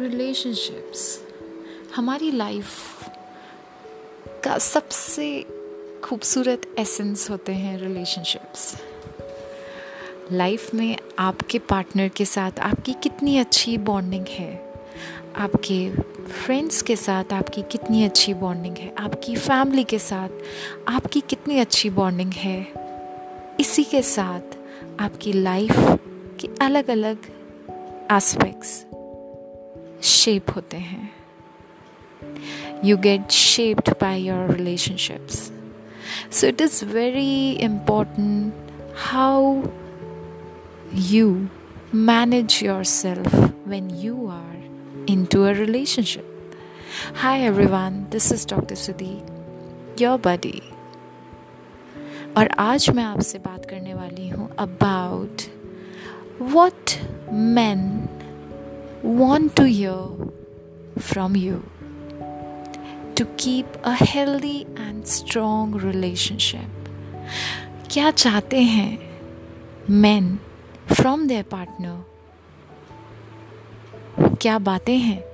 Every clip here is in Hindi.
रिलेशनशिप्स हमारी लाइफ का सबसे खूबसूरत एसेंस होते हैं रिलेशनशिप्स लाइफ में आपके पार्टनर के साथ आपकी कितनी अच्छी बॉन्डिंग है? आपके फ्रेंड्स के साथ आपकी कितनी अच्छी बॉन्डिंग है? आपकी फैमिली के साथ आपकी कितनी अच्छी बॉन्डिंग है? इसी के साथ आपकी लाइफ के अलग अलग एस्पेक्ट्स शेप होते हैं you get shaped by your relationships so it is very important how you manage yourself when you are in into a relationship. Hi everyone, this is Dr. Sudhi, your buddy. और आज मैं आपसे बात करने वाली हूँ about what man want to hear from you to keep a healthy and strong relationship क्या चाहते हैं मैन फ्रॉम देयर पार्टनर क्या बातें हैं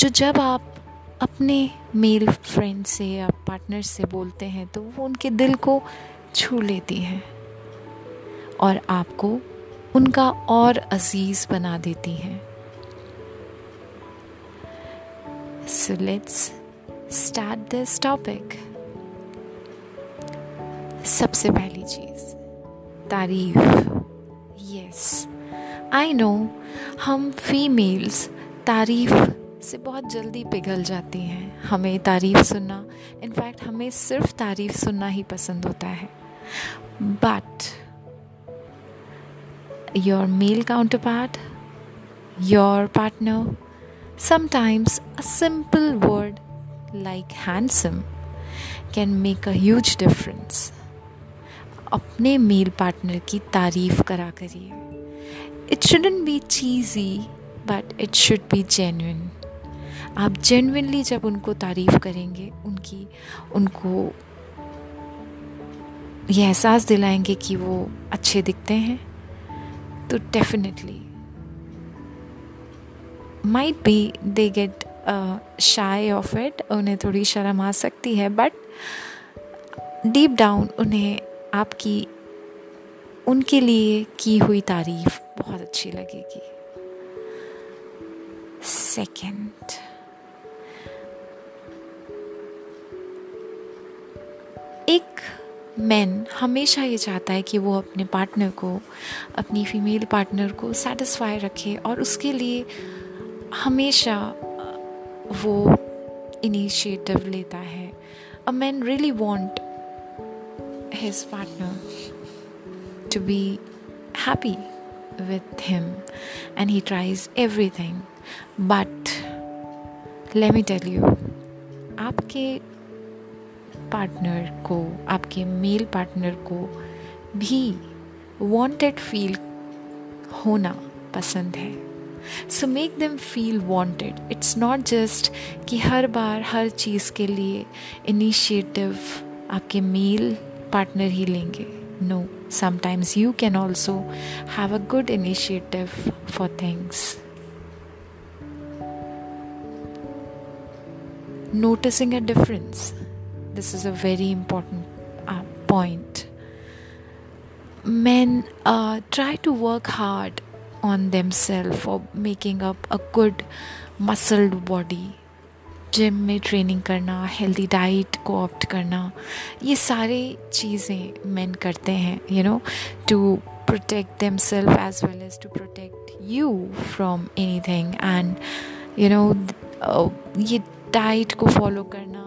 जो जब आप अपने मेल फ्रेंड से या पार्टनर से बोलते हैं तो वो उनके दिल को छू लेती हैं और आपको उनका और अज़ीज़ बना देती हैं। So let's start this topic सबसे पहली चीज़, तारीफ़। यस आई नो हम फीमेल्स तारीफ़ से बहुत जल्दी पिघल जाती हैं। हमें तारीफ़ सुनना इनफैक्ट हमें सिर्फ़ तारीफ़ सुनना ही पसंद होता है। But your male counterpart your partner sometimes a simple word like handsome can make a huge difference अपने मेल पार्टनर की तारीफ़ करा करिए। It shouldn't be cheesy but it should be genuine आप जेनविनली जब उनको तारीफ़ करेंगे, उनकी, उनको ये एहसास दिलाएँगे कि वो अच्छे दिखते हैं तो definitely might be they get shy of it उन्हें थोड़ी शर्म आ सकती है बट डीप डाउन उन्हें आपकी, उनके लिए की हुई तारीफ़ बहुत अच्छी लगेगी। सेकंड एक मैन हमेशा ये चाहता है कि वो अपने पार्टनर को, अपनी फीमेल पार्टनर को सेटिस्फाई रखे और उसके लिए हमेशा वो इनिशिएटिव लेता है a man really want his partner to be happy with him and he tries everything. But let me tell you, आपके पार्टनर को आपके मेल पार्टनर को भी वांटेड फील होना पसंद है So make them feel wanted it's not just कि हर बार हर चीज़ के लिए इनिशिएटिव आपके मेल पार्टनर ही लेंगे No, sometimes you can also have a good initiative for things. Noticing a difference. This is a very important uh, point. Men uh, try to work hard on themselves for making up a good muscled body. Gym में ट्रेनिंग करना हेल्दी डाइट को ऑप्ट करना, ये सारे चीज़ें मैन करते हैं you know to protect themself as well as to protect you from anything and you know ये डाइट को फॉलो करना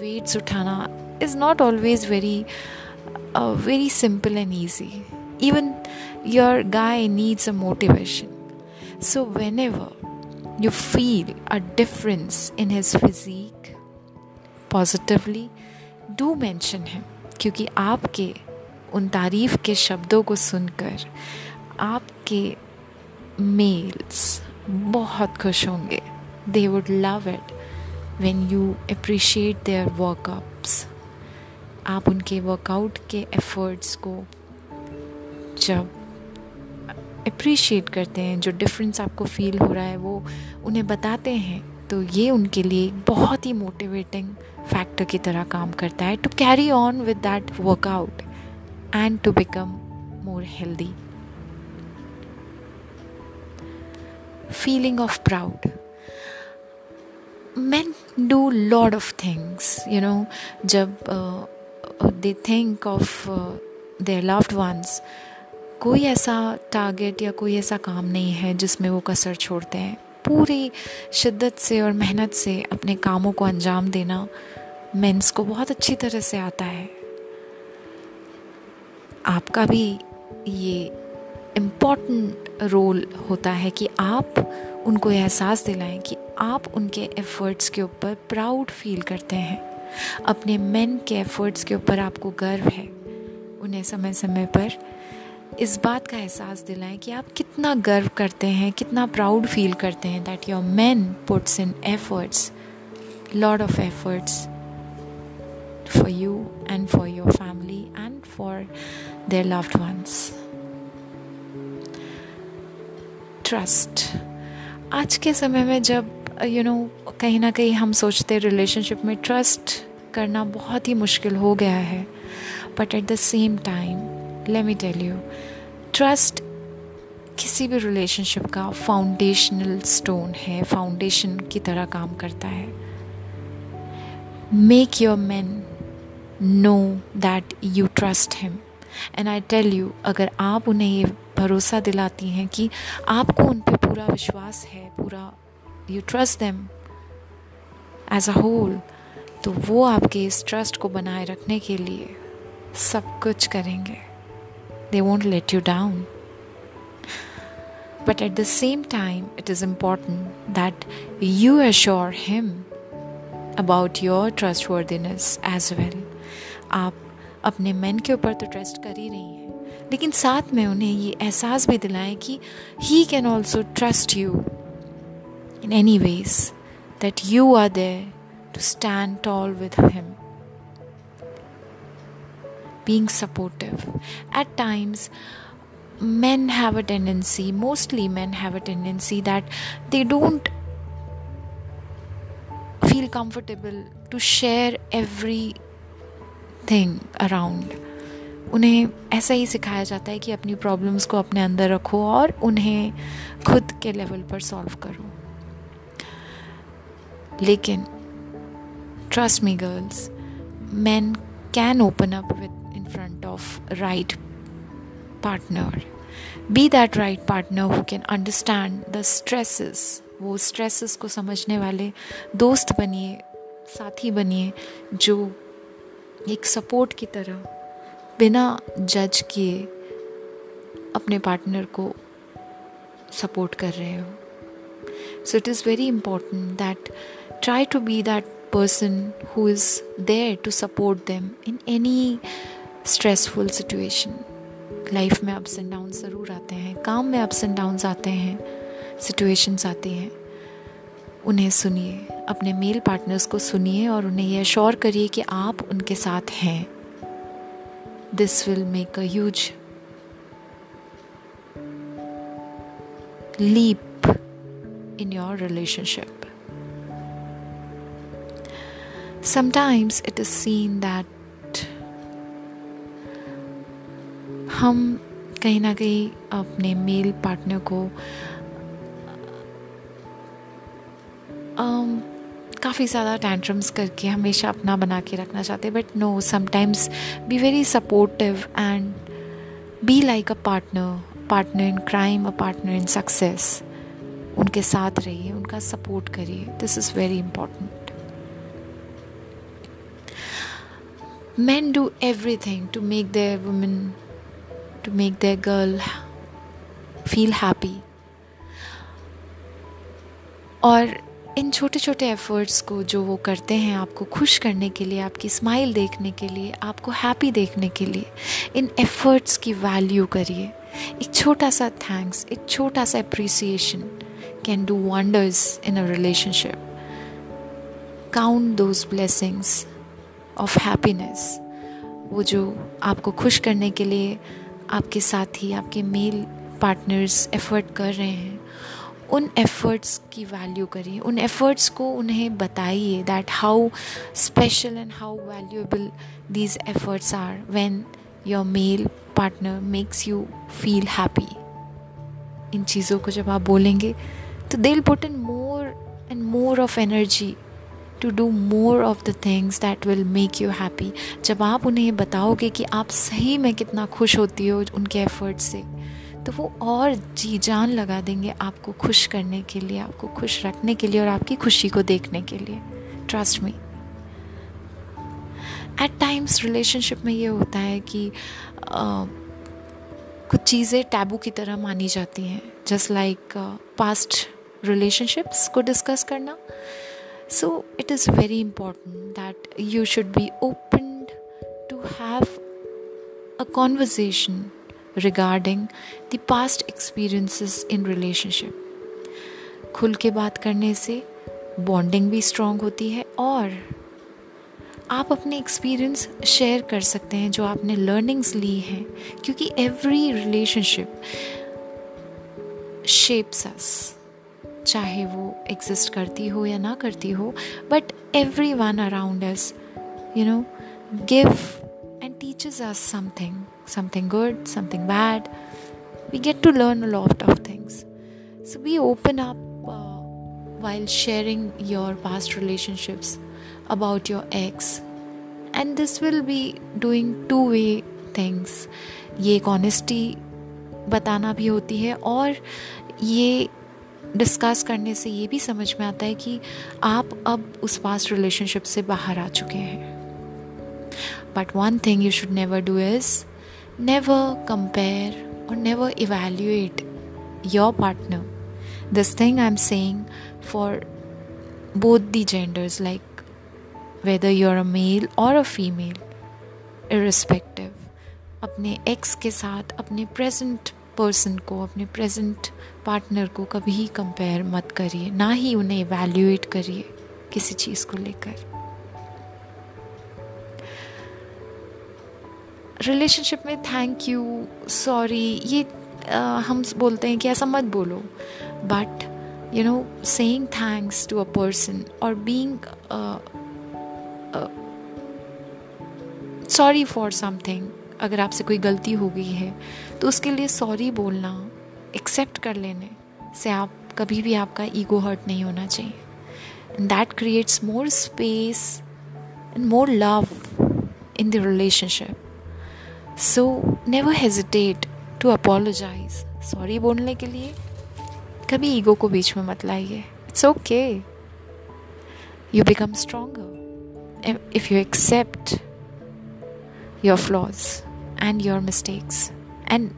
वेट्स उठाना is not always very very simple and easy even guy needs a motivation so whenever you feel a difference in his physique positively, do mention him. क्योंकि आपके उन तारीफ़ के शब्दों को सुनकर आपके मेल्स बहुत खुश होंगे। They would love it when you appreciate their workups आप उनके वर्कआउट के एफर्ट्स को जब अप्रिशिएट करते हैं, जो डिफरेंस आपको फील हो रहा है, वो उन्हें बताते हैं। तो ये उनके लिए एक बहुत ही मोटिवेटिंग फैक्टर की तरह काम करता है to carry on with that workout and to become more healthy feeling of proud man do lot of things you know जब they think of their loved ones कोई ऐसा टारगेट या कोई ऐसा काम नहीं है जिसमें वो कसर छोड़ते हैं। पूरी शिद्दत से और मेहनत से अपने कामों को अंजाम देना मेंस को बहुत अच्छी तरह से आता है। आपका भी ये इंपॉर्टेंट रोल होता है कि आप उनको एहसास दिलाएँ कि आप उनके एफ़र्ट्स के ऊपर प्राउड फील करते हैं। अपने मेन के एफ़र्ट्स के ऊपर आपको गर्व है। उन्हें समय समय पर इस बात का एहसास दिलाएँ कि आप कितना गर्व करते हैं, कितना प्राउड फील करते हैं that your man puts in efforts lot of efforts for you and for your family and for their loved ones trust आज के समय में जब यू नो कहीं ना कहीं हम सोचते रिलेशनशिप में ट्रस्ट करना बहुत ही मुश्किल हो गया है but at the same time let me tell you trust किसी भी रिलेशनशिप का फाउंडेशनल स्टोन है फाउंडेशन की तरह काम करता है। Make your man know that you trust him and I tell you अगर आप उन्हें ये भरोसा दिलाती हैं कि आपको उन पर पूरा विश्वास है, पूरा you trust them as a whole तो वो आपके इस ट्रस्ट को बनाए रखने के लिए सब कुछ करेंगे। they won't let you down. But at the same time, it is important that you assure him about your trustworthiness as well. आप अपने मैन के ऊपर तो ट्रस्ट कर ही रही हैं लेकिन साथ में उन्हें ये एहसास भी दिलाएं कि he can also trust you in any ways that you are there to stand tall with him being supportive. At times, men have a tendency, mostly men have a tendency that they don't feel comfortable to share everything around. उन्हें ऐसा ही सिखाया जाता है कि अपनी प्रॉब्लम्स को अपने अंदर रखो और उन्हें खुद के लेवल पर सॉल्व करो लेकिन trust me girls man can open up with of right partner be that right partner who can understand the stresses वो स्ट्रेसेस को समझने वाले दोस्त बनिए साथी बनिए जो एक सपोर्ट की तरह बिना जज किए अपने पार्टनर को सपोर्ट कर रहे हो so it is very important that try to be that person who is there to support them in any stressful situation life में अप्स एंड डाउन ज़रूर आते हैं, काम में अप्स एंड डाउन्स आते हैं सिचुएशंस आती हैं। उन्हें सुनिए, अपने मेल पार्टनर्स को सुनिए और उन्हें यह श्योर करिए कि आप उनके साथ हैं। This will make a huge leap in your relationship sometimes it is seen that हम कहीं ना कहीं अपने मेल पार्टनर को काफ़ी ज़्यादा टेंट्रम्स करके हमेशा अपना बना के रखना चाहते but no sometimes be very supportive and be like a partner partner in crime a partner in success उनके साथ रहिए, उनका सपोर्ट करिए। This is very important men do everything to make their women to make their girl feel happy. और इन छोटे छोटे एफ़र्ट्स को जो वो करते हैं आपको खुश करने के लिए, आपकी स्माइल देखने के लिए, आपको हैप्पी देखने के लिए, इन एफ़र्ट्स की वैल्यू करिए। एक छोटा सा थैंक्स एक छोटा सा appreciation can do wonders in a relationship count those blessings of happiness वो जो आपको खुश करने के लिए आपके साथी, आपके मेल पार्टनर्स एफर्ट कर रहे हैं, उन एफ़र्ट्स की वैल्यू करिए। उन एफ़र्ट्स को उन्हें बताइए that how special and how valuable these efforts are when your male partner makes you feel happy in चीज़ों को जब आप बोलेंगे तो दिल put in more and more of energy to do more of the things that will make you happy जब आप उन्हें ये बताओगे कि आप सही में कितना खुश होती हो उनके एफर्ट से तो वो और जी जान लगा देंगे आपको खुश करने के लिए आपको खुश रखने के लिए और आपकी खुशी को देखने के लिए। Trust me at times relationship में ये होता है कि आ, कुछ चीज़ें टैबू की तरह मानी जाती हैं। जस्ट लाइक पास्ट रिलेशनशिप्स को डिस्कस करना। So it is very important that you should be open to have a conversation regarding the past experiences in relationship. खुल के बात करने से बॉन्डिंग भी स्ट्रॉन्ग होती है और आप अपने एक्सपीरियंस शेयर कर सकते हैं जो आपने लर्निंग्स ली हैं, क्योंकि एवरी रिलेशनशिप शेप्स अस चाहे वो एग्जिस्ट करती हो या ना करती हो but everyone around us you know give and teachers are something something good something bad we get to learn lot of things so we open up while sharing your past relationships about your ex and this will be doing two way things ये एक ऑनेस्टी बताना भी होती है और ये डिस्कस करने से ये भी समझ में आता है कि आप अब उस पास रिलेशनशिप से बाहर आ चुके हैं। But one thing you should never do is never compare और never evaluate your partner this thing I am saying for both the genders like whether you a male और अ फीमेल इरिस्पेक्टिव अपने एक्स के साथ, अपने प्रेजेंट पर्सन को अपने प्रेजेंट पार्टनर को कभी कंपेयर मत करिए ना ही उन्हें इवेल्यूएट करिए किसी चीज़ को लेकर। रिलेशनशिप में थैंक यू सॉरी ये आ, हम बोलते हैं कि ऐसा मत बोलो। But you know saying thanks to a person और बीइंग सॉरी फॉर समथिंग अगर आपसे कोई गलती हो गई है तो उसके लिए सॉरी बोलना एक्सेप्ट कर लेने से आप, कभी भी आपका ईगो हर्ट नहीं होना चाहिए। That creates more space and more love in the relationship so never hesitate to apologise sorry बोलने के लिए कभी ईगो को बीच में मत लाइए। It's okay you become stronger if you accept your flaws and your mistakes and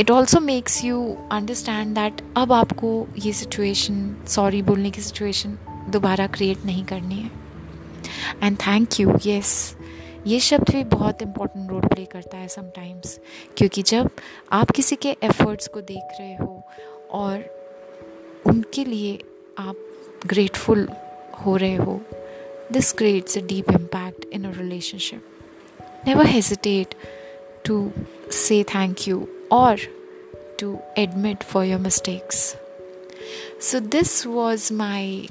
it also makes you understand that अब आपको ये सिचुएशन सॉरी बोलने की सिचुएशन दोबारा क्रिएट नहीं करनी है। एंड थैंक यू येस ये शब्द भी बहुत इम्पोर्टेंट रोल प्ले करता है समटाइम्स क्योंकि जब आप किसी के एफर्ट्स को देख रहे हो और उनके लिए आप ग्रेटफुल हो रहे हो this creates a deep impact in a relationship never hesitate to से थैंक यू और to admit for your mistakes. So, this was my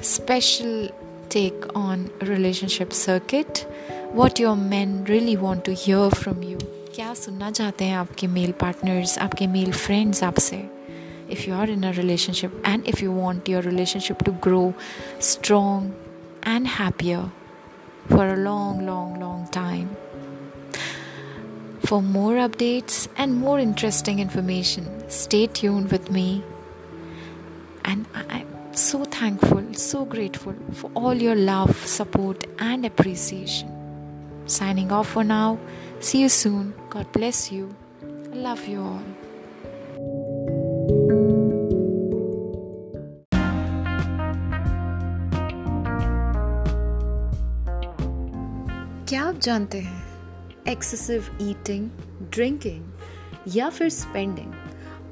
special take on relationship circuit what your men really want to hear from you क्या सुनना चाहते हैं आपके मेल पार्टनर्स आपके मेल फ्रेंड्स आपसे if you are in a relationship and if you want your relationship to grow strong and happier for a long, long, long time. For more updates and more interesting information, stay tuned with me. And I, so thankful, so grateful for all your love, support, and appreciation. Signing off for now. See you soon. God bless you. I love you all. क्या आप जानते हैं एक्सेसिव ईटिंग ड्रिंकिंग या फिर स्पेंडिंग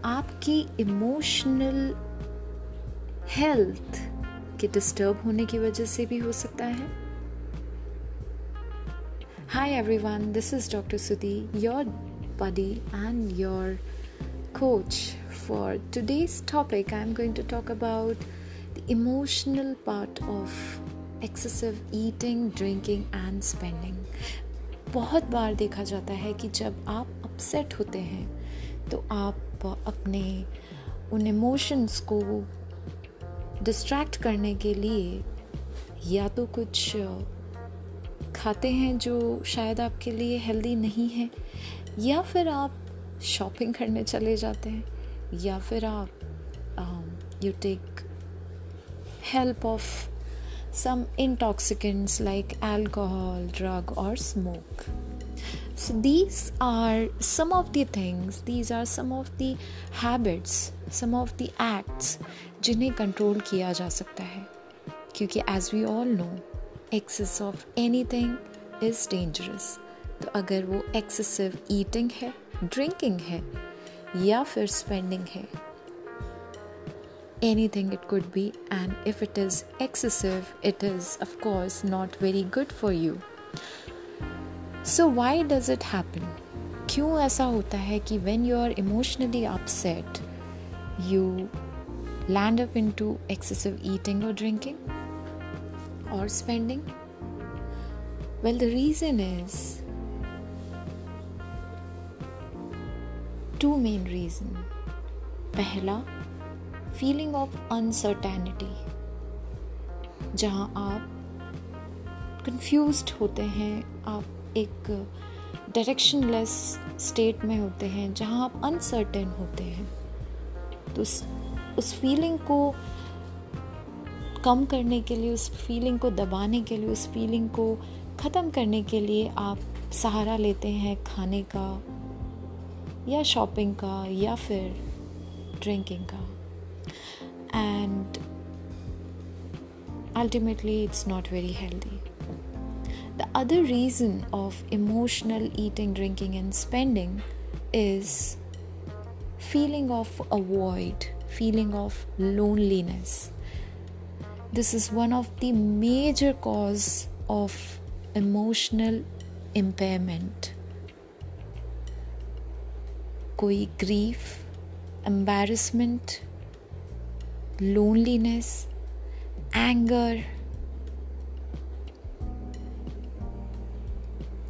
आपकी इमोशनल हेल्थ के डिस्टर्ब होने की वजह से भी हो सकता है। Hi everyone this is doctor Sudhi your body and your coach for today's topic I am going to talk about the emotional part of excessive eating drinking and spending बहुत बार देखा जाता है कि जब आप अपसेट होते हैं तो आप अपने उन इमोशंस को डिस्ट्रैक्ट करने के लिए या तो कुछ खाते हैं जो शायद आपके लिए हेल्दी नहीं है, या फिर आप शॉपिंग करने चले जाते हैं, या फिर आप you take help of some intoxicants like alcohol, drug, or smoke. So, these are some of the things, these are some of the habits, some of the acts जिन्हें कंट्रोल किया जा सकता है क्योंकि as we all know excess of anything is dangerous तो अगर वो एक्सेसिव ईटिंग है ड्रिंकिंग है या फिर स्पेंडिंग है anything it could be, and if it is excessive, it is, of course, not very good for you. So, why does it happen? क्यों ऐसा होता है कि when you are emotionally upset, you land up into excessive eating or drinking or spending? Well, the reason is two main reasons. पहला फीलिंग ऑफ़ अनसर्टेनिटी जहाँ आप कंफ्यूज होते हैं, आप एक डायरेक्शनलेस स्टेट में होते हैं, जहाँ आप अनसर्टेन होते हैं। तो उस उस फीलिंग को कम करने के लिए, उस फीलिंग को दबाने के लिए, उस फीलिंग को ख़त्म करने के लिए आप सहारा लेते हैं खाने का, या शॉपिंग का, या फिर ड्रिंकिंग का। Ultimately it's not very healthy. The other reason of emotional eating drinking and spending is feeling of a void feeling of loneliness. This is one of the major cause of emotional impairment. koi grief embarrassment loneliness, anger,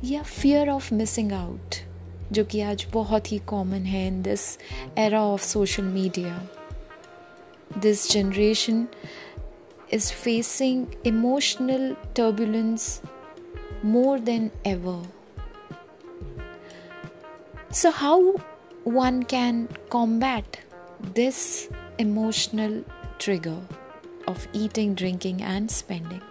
या फियर ऑफ मिसिंग आउट जो कि आज बहुत ही कॉमन है in this era of social media this generation is facing emotional turbulence more than ever. So, how one can combat this emotional trigger of eating, drinking, and spending.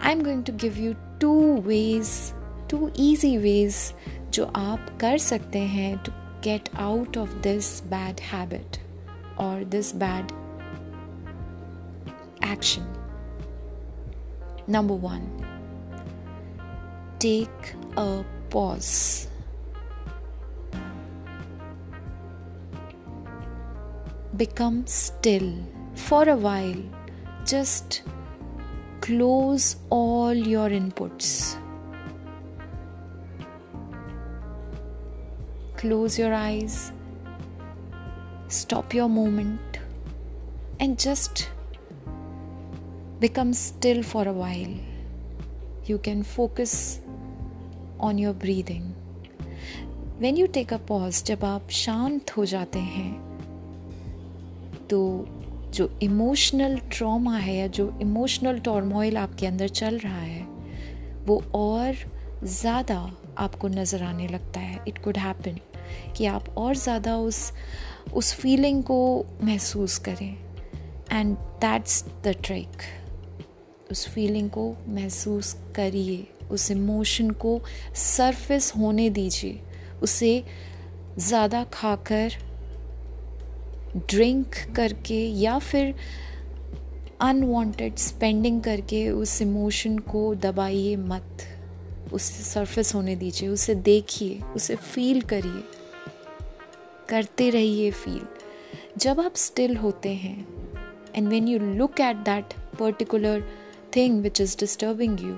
I'm going to give you two ways, two easy ways जो आप कर सकते हैं to get out of this bad habit or this bad action. Number one, take a pause. become still for a while. Just close all your inputs. Close your eyes, stop your moment, and just become still for a while. You can focus on your breathing. When you take a pause, जब आप शांत हो जाते हैं तो जो इमोशनल ट्रॉमा है या जो इमोशनल टॉर्मोइल आपके अंदर चल रहा है, वो और ज़्यादा आपको नज़र आने लगता है। इट कुड हैपन कि आप और ज़्यादा उस उस फीलिंग को महसूस करें। एंड दैट्स द ट्रिक उस फीलिंग को महसूस करिए, उस इमोशन को सरफेस होने दीजिए, उसे ज़्यादा खाकर ड्रिंक करके या फिर अनवांटेड स्पेंडिंग करके उस इमोशन को दबाइए मत। उसे सरफेस होने दीजिए, उसे देखिए, उसे फील करिए। करते रहिए फील जब आप स्टिल होते हैं and when you look at that particular thing which is disturbing you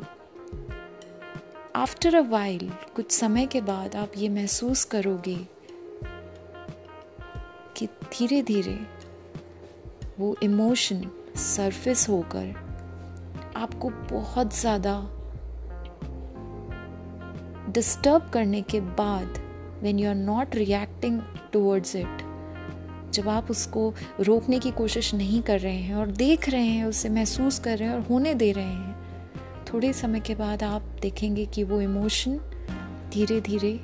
after a while कुछ समय के बाद आप ये महसूस करोगे कि धीरे धीरे वो इमोशन सरफेस होकर आपको बहुत ज़्यादा डिस्टर्ब करने के बाद when you are not reacting towards it जब आप उसको रोकने की कोशिश नहीं कर रहे हैं और देख रहे हैं, उसे महसूस कर रहे हैं और होने दे रहे हैं, थोड़े समय के बाद आप देखेंगे कि वो इमोशन धीरे धीरे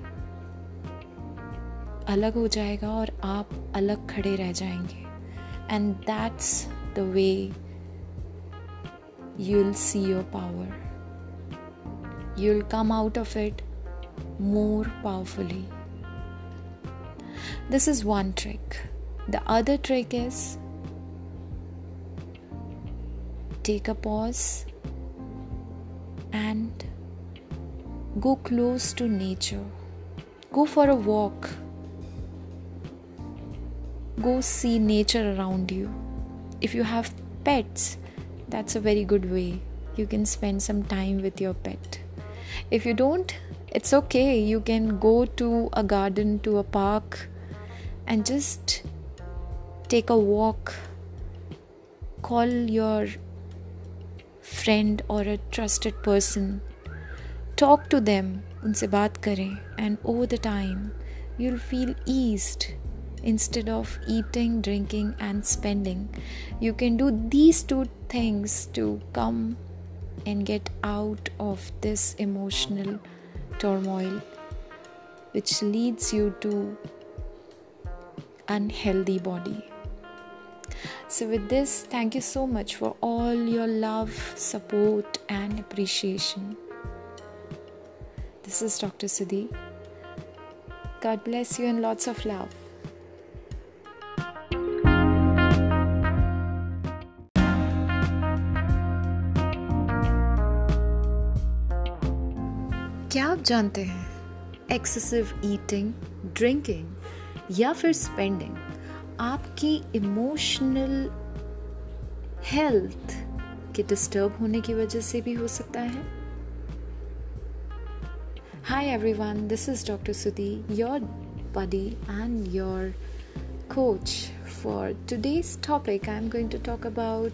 अलग हो जाएगा और आप अलग खड़े रह जाएँगे। And that's the way you will see your power you will come out of it more powerfully this is one trick the other trick is take a pause and go close to nature go for a walk go see nature around you. If you have pets, that's a very good way. You can spend some time with your pet. If you don't, it's okay. You can go to a garden, to a park, and just take a walk. Call your friend or a trusted person. Talk to them, unse and over the time, you'll feel eased instead of eating, drinking, and spending. You can do these two things to come and get out of this emotional turmoil, which leads you to unhealthy body. So, with this, thank you so much for all your love, support, and appreciation. This is Dr. Sudhi. God bless you and lots of love. आप जानते हैं एक्सेसिव ईटिंग ड्रिंकिंग या फिर स्पेंडिंग आपकी इमोशनल हेल्थ के डिस्टर्ब होने की वजह से भी हो सकता है। Hi everyone this is doctor Sudhi your body and your coach for today's topic I am going to talk about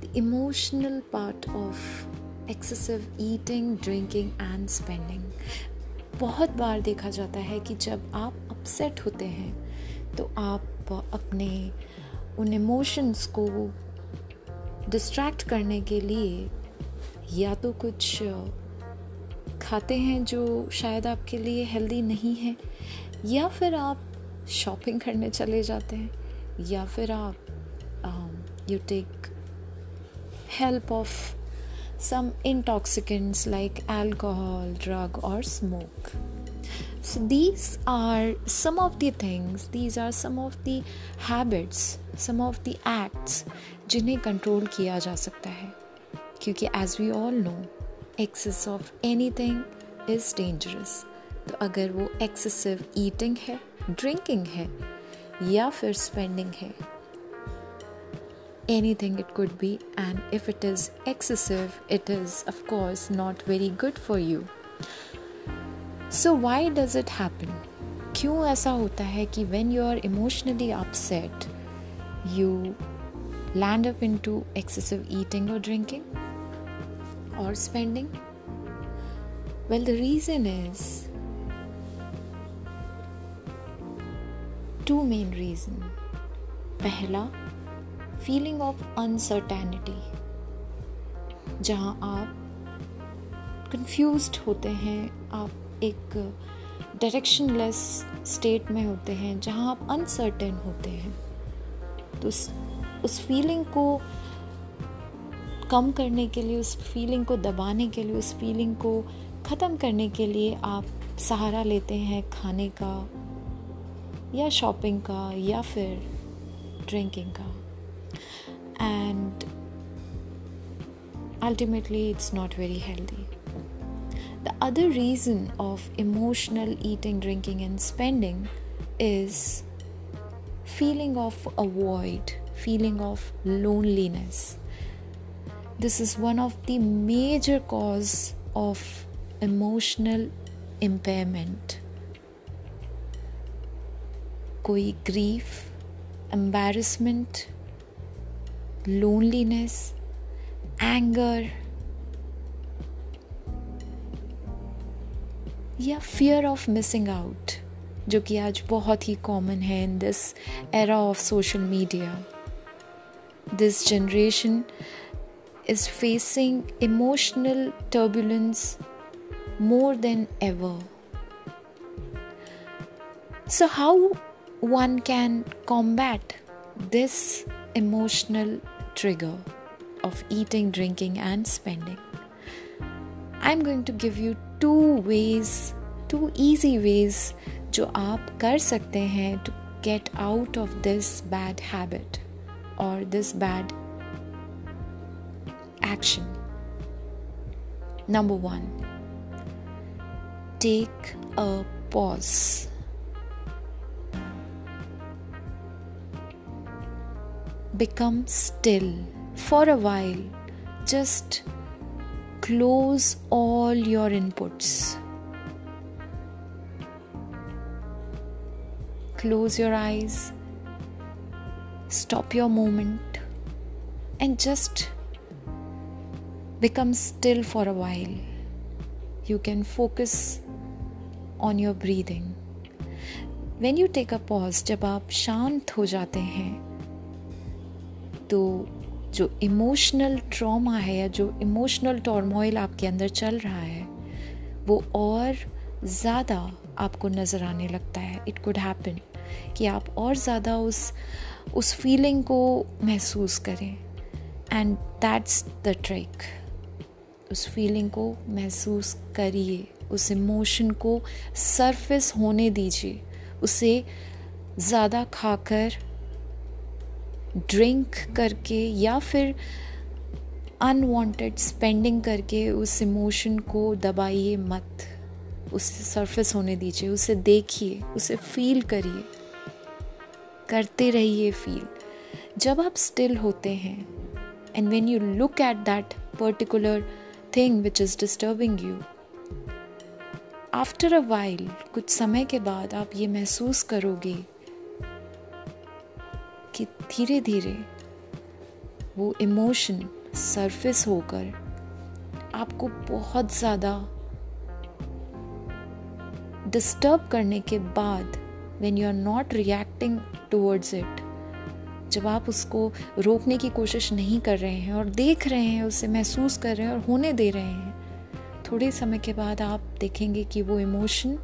the emotional part of excessive eating drinking and spending बहुत बार देखा जाता है कि जब आप अपसेट होते हैं तो आप अपने उन इमोशंस को डिस्ट्रैक्ट करने के लिए या तो कुछ खाते हैं जो शायद आपके लिए हेल्दी नहीं है, या फिर आप शॉपिंग करने चले जाते हैं, या फिर आप you take help of some intoxicants like alcohol drug और smoke So, these are some of the things, these are some of the habits, some of the acts जिन्हें कंट्रोल किया जा सकता है। क्योंकि as we all know excess of anything is dangerous तो अगर वो एक्सेसिव ईटिंग है ड्रिंकिंग है या फिर स्पेंडिंग है anything it could be and if it is excessive it is of course not very good for you so why does it happen क्यों ऐसा होता है कि when you are emotionally upset you land up into excessive eating और ड्रिंकिंग और spending well the reason is two main reason पहला फीलिंग ऑफ़ अनसर्टेनिटी जहाँ आप कंफ्यूज होते हैं, आप एक डायरेक्शनलेस स्टेट में होते हैं, जहाँ आप अनसर्टेन होते हैं। तो उस उस फीलिंग को कम करने के लिए, उस फीलिंग को दबाने के लिए, उस फीलिंग को ख़त्म करने के लिए आप सहारा लेते हैं खाने का, या शॉपिंग का, या फिर ड्रिंकिंग का। Ultimately it's not very healthy The other reason of emotional eating, drinking, and spending is feeling of a void, feeling of loneliness. This is one of the major cause of emotional impairment कोई ग्रीफ एम्बेरसमेंट लोनलीनेस एंगर या फियर ऑफ मिसिंग आउट जो कि आज बहुत ही कॉमन है in this era of social media this generation is facing emotional turbulence more than ever. So, how one can combat this emotional trigger of eating, drinking, and spending? I'm going to give you two ways, two easy ways जो आप कर सकते हैं to get out of this bad habit or this bad action. Number one, take a pause. Become still for a while. Just close all your inputs. Close your eyes, stop your moment, and just become still for a while. You can focus on your breathing. When you take a pause, जब आप शांत हो जाते हैं तो जो इमोशनल ट्रॉमा है या जो इमोशनल टॉर्मोइल आपके अंदर चल रहा है, वो और ज़्यादा आपको नज़र आने लगता है। इट कुड हैपन कि आप और ज़्यादा उस उस फीलिंग को महसूस करें। एंड दैट्स द ट्रिक उस फीलिंग को महसूस करिए, उस इमोशन को सरफेस होने दीजिए, उसे ज़्यादा खाकर ड्रिंक करके या फिर अनवांटेड स्पेंडिंग करके उस इमोशन को दबाइए मत। उसे सरफेस होने दीजिए, उसे देखिए, उसे फील करिए। करते रहिए फील जब आप स्टिल होते हैं and when you look at that particular thing which is disturbing you after a while कुछ समय के बाद आप ये महसूस करोगे कि धीरे धीरे वो इमोशन सरफेस होकर आपको बहुत ज़्यादा डिस्टर्ब करने के बाद when you are not reacting towards it जब आप उसको रोकने की कोशिश नहीं कर रहे हैं और देख रहे हैं, उसे महसूस कर रहे हैं और होने दे रहे हैं, थोड़े समय के बाद आप देखेंगे कि वो इमोशन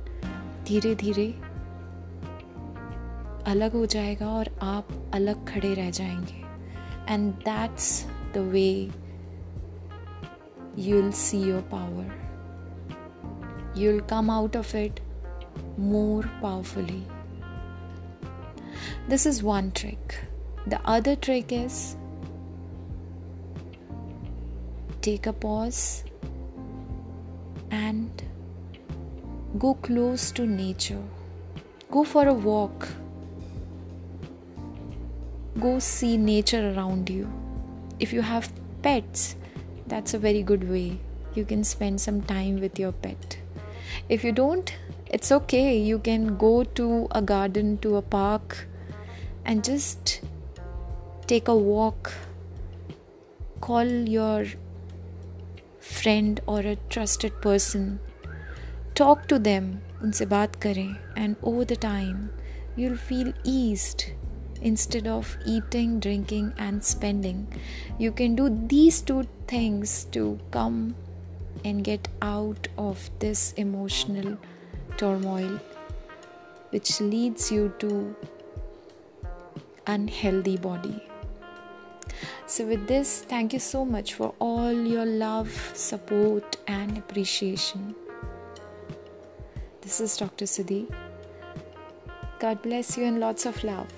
धीरे धीरे अलग हो जाएगा और आप अलग खड़े रह जाएँगे। And that's the way you will see your power you will come out of it more powerfully this is one trick the other trick is take a pause and go close to nature go for a walk Go see nature around you. If you have pets, that's a very good way. You can spend some time with your pet. If you don't, it's okay. You can go to a garden, to a park, and just take a walk, call your friend or a trusted person, talk to them, unse and over the time you'll feel eased instead of eating, drinking, and spending. You can do these two things to come and get out of this emotional turmoil which leads you to unhealthy body so, with this, thank you so much for all your love, support, and appreciation. This is Dr. Sudhi. God bless you and lots of love.